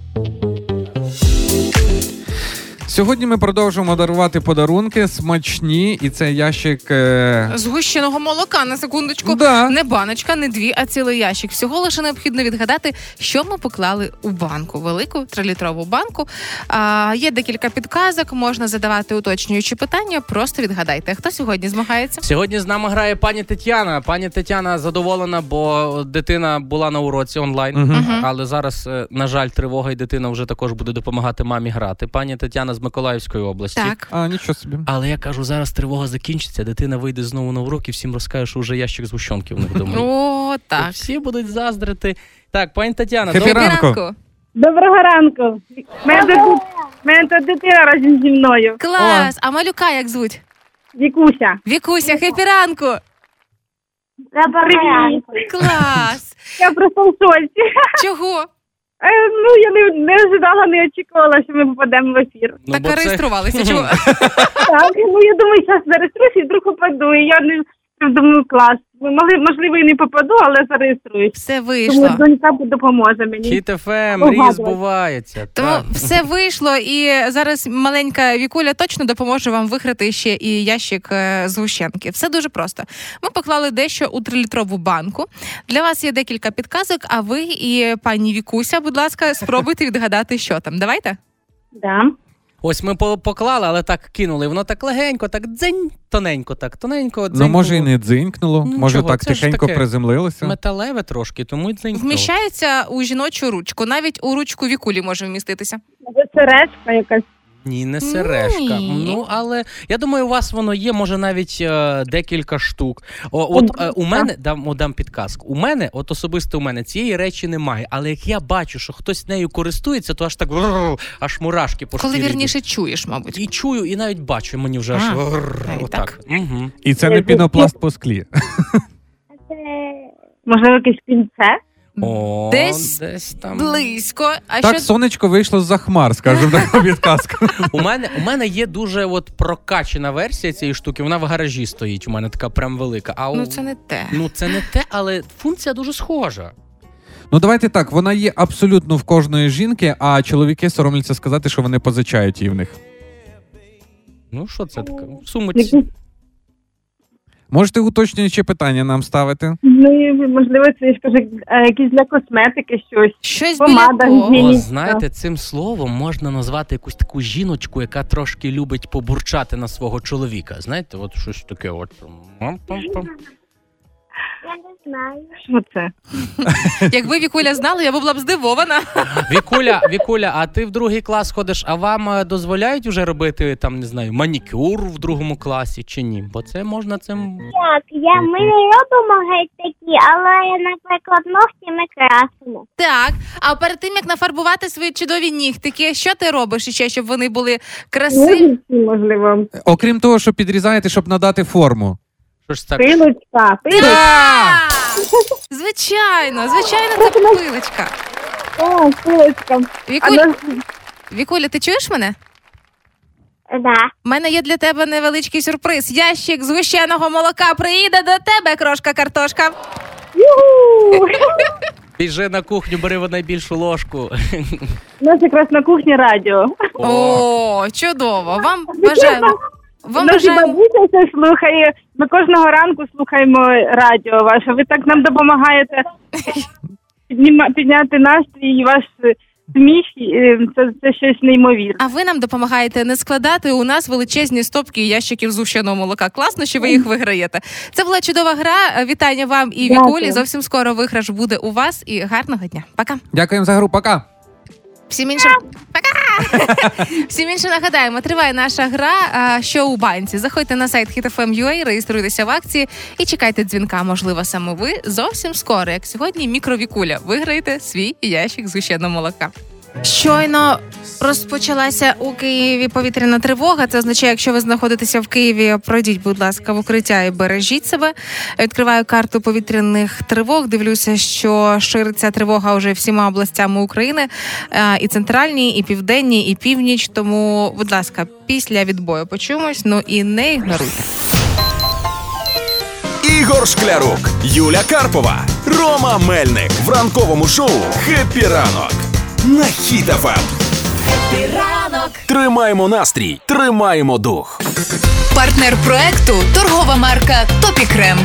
Сьогодні ми продовжуємо дарувати подарунки смачні, і це ящик. Е... Згущеного молока на секундочку. Да. Не баночка, не дві, а цілий ящик. Всього лише необхідно відгадати, що ми поклали у банку, велику трилітрову банку. А, є декілька підказок, можна задавати уточнюючі питання. Просто відгадайте, хто сьогодні змагається. Сьогодні з нами грає пані Тетяна. Пані Тетяна задоволена, бо дитина була на уроці онлайн, Мгм. але зараз, е, на жаль, тривога і дитина вже також буде допомагати мамі грати. Пані Тетяна з Миколаївської області. Так. А, нічого собі. Але я кажу, зараз тривога закінчиться, дитина вийде знову на урок і всім розкаже, що вже ящик з гущонки в них вдома. О, І так. Всі будуть заздрити. Так, пані Тетяна, добре- ранку. Доброго ранку. Мене тут, мене тут дитина разом зі мною. Клас! А малюка як звуть? Вікуся. Вікуся, хепі ранку! Привіт. Клас! Я просто в шоці. Чого? Е, Ну, я не, не ожидала, не очікувала, що ми попадемо в ефір. Ну, так бо це- реєструвалися. Чого? Так, ну я думаю, зараз зареєструюсь і вдруг попаду. І я не думаю, клас. Могли- Можливо, і не попаду, але зареєструюсь. Все Тому вийшло. донька допоможе мені. Хіт ФМ, мрії збувається. Тому так. все вийшло, і зараз маленька Вікуля точно допоможе вам виграти ще і ящик е, з гущенки. Все дуже просто. Ми поклали дещо у трилітрову банку. Для вас є декілька підказок. А ви і пані Вікуся, будь ласка, спробуйте *laughs* відгадати, що там. Давайте. Да. Ось ми по- поклали, але так кинули. Воно так легенько, так дзень, тоненько, так, тоненько. Ну, може, і не дзинькнуло, Ну, може чого, так це тихенько таке. приземлилося. Металеве трошки, тому й дзинькнуло. Вміщається у жіночу ручку, навіть у ручку вікулі може вміститися. Це решка якась. Ні, не сережка. Ні. Ну, але я думаю, у вас воно є, може, навіть е, декілька штук. О, от е, у мене дам, дам підказку. У мене, от особисто у мене цієї речі немає. Але як я бачу, що хтось нею користується, то аж так аж мурашки по Коли вірніше чуєш, мабуть. І чую, і навіть бачу, мені вже аж отак. Угу. І це не пінопласт по склі. Можливо, якесь пінце. О, Десь десь там. Близько. А Так що сонечко вийшло з-за хмар, скажімо така *laughs* підказка. У мене, у мене є дуже от прокачена версія цієї штуки, вона в гаражі стоїть. У мене така прям велика. А у... ну це не те. ну це не те, але функція дуже схожа. Ну давайте так, вона є абсолютно в кожної жінки, а чоловіки соромляться сказати, що вони позичають її в них. Ну, що це таке? Сумочці. Можете уточнюючі питання нам ставити? ну, і, можливо, це я ж кажу, е, якісь для косметики щось. Щось Помада, біля гігієнічна. Знаєте, цим словом можна назвати якусь таку жіночку, яка трошки любить побурчати на свого чоловіка. Знаєте, от щось таке. От. пам-пам-пам. Що це? *laughs* Якби Вікуля знала, я б була б здивована. Вікуля, Вікуля, а ти в другий клас ходиш, а вам е, дозволяють вже робити там, не знаю, манікюр в другому класі чи ні? Бо це можна цим. Так, я, ми не робимо геть такі, але, наприклад, ногті ми красимо. Так, а перед тим як нафарбувати свої чудові нігтики, що ти робиш ще, щоб вони були красиві? Можливо. Окрім того, що підрізаєте, щоб надати форму. Що ж так? Пилочка, пилочка. Звичайно, звичайно, це пилочка. О, пилочка. Вікуль, Вікуля, ти чуєш мене? Да. У мене є для тебе невеличкий сюрприз. Ящик згущеного молока приїде до тебе, крошка картошка. Юху! Біжи на кухню, бери в найбільшу ложку. У нас якраз на кухні радіо. О, чудово! Вам бажаємо. Вам Наші бажаємо. бабуся це слухає. Ми кожного ранку слухаємо радіо ваше. Ви так нам допомагаєте *laughs* підняти настрій і ваш сміх. е, Це, це щось неймовірне. А ви нам допомагаєте не складати у нас величезні стопки ящиків згущеного молока. Класно, що ви їх виграєте. Це була чудова гра. Вітання вам і Вікулі. Зовсім скоро виграш буде у вас. І гарного дня. Пока. Дякуємо за гру, пока. Всім іншим Всім іншим нагадаємо, триває наша гра а, що у банці. Заходьте на сайт HitFM.ua, реєструйтеся в акції і чекайте дзвінка. Можливо, саме ви зовсім скоро, як сьогодні, мікровікуля. Виграєте свій ящик згущеного молока. Щойно розпочалася у Києві повітряна тривога. Це означає, якщо ви знаходитеся в Києві, пройдіть, будь ласка, в укриття і бережіть себе. Відкриваю карту повітряних тривог. Дивлюся, що шириться тривога вже всіма областями України, е, і центральній, і південній, і північ. Тому, будь ласка, після відбою почуємось, ну і не ігноруйте. Ігор Шклярук, Юля Карпова, Рома Мельник в ранковому шоу «Хеппі ранок» на Хіт-ФМ. Тримаємо настрій, тримаємо дух. Партнер проекту торгова марка Топікрем.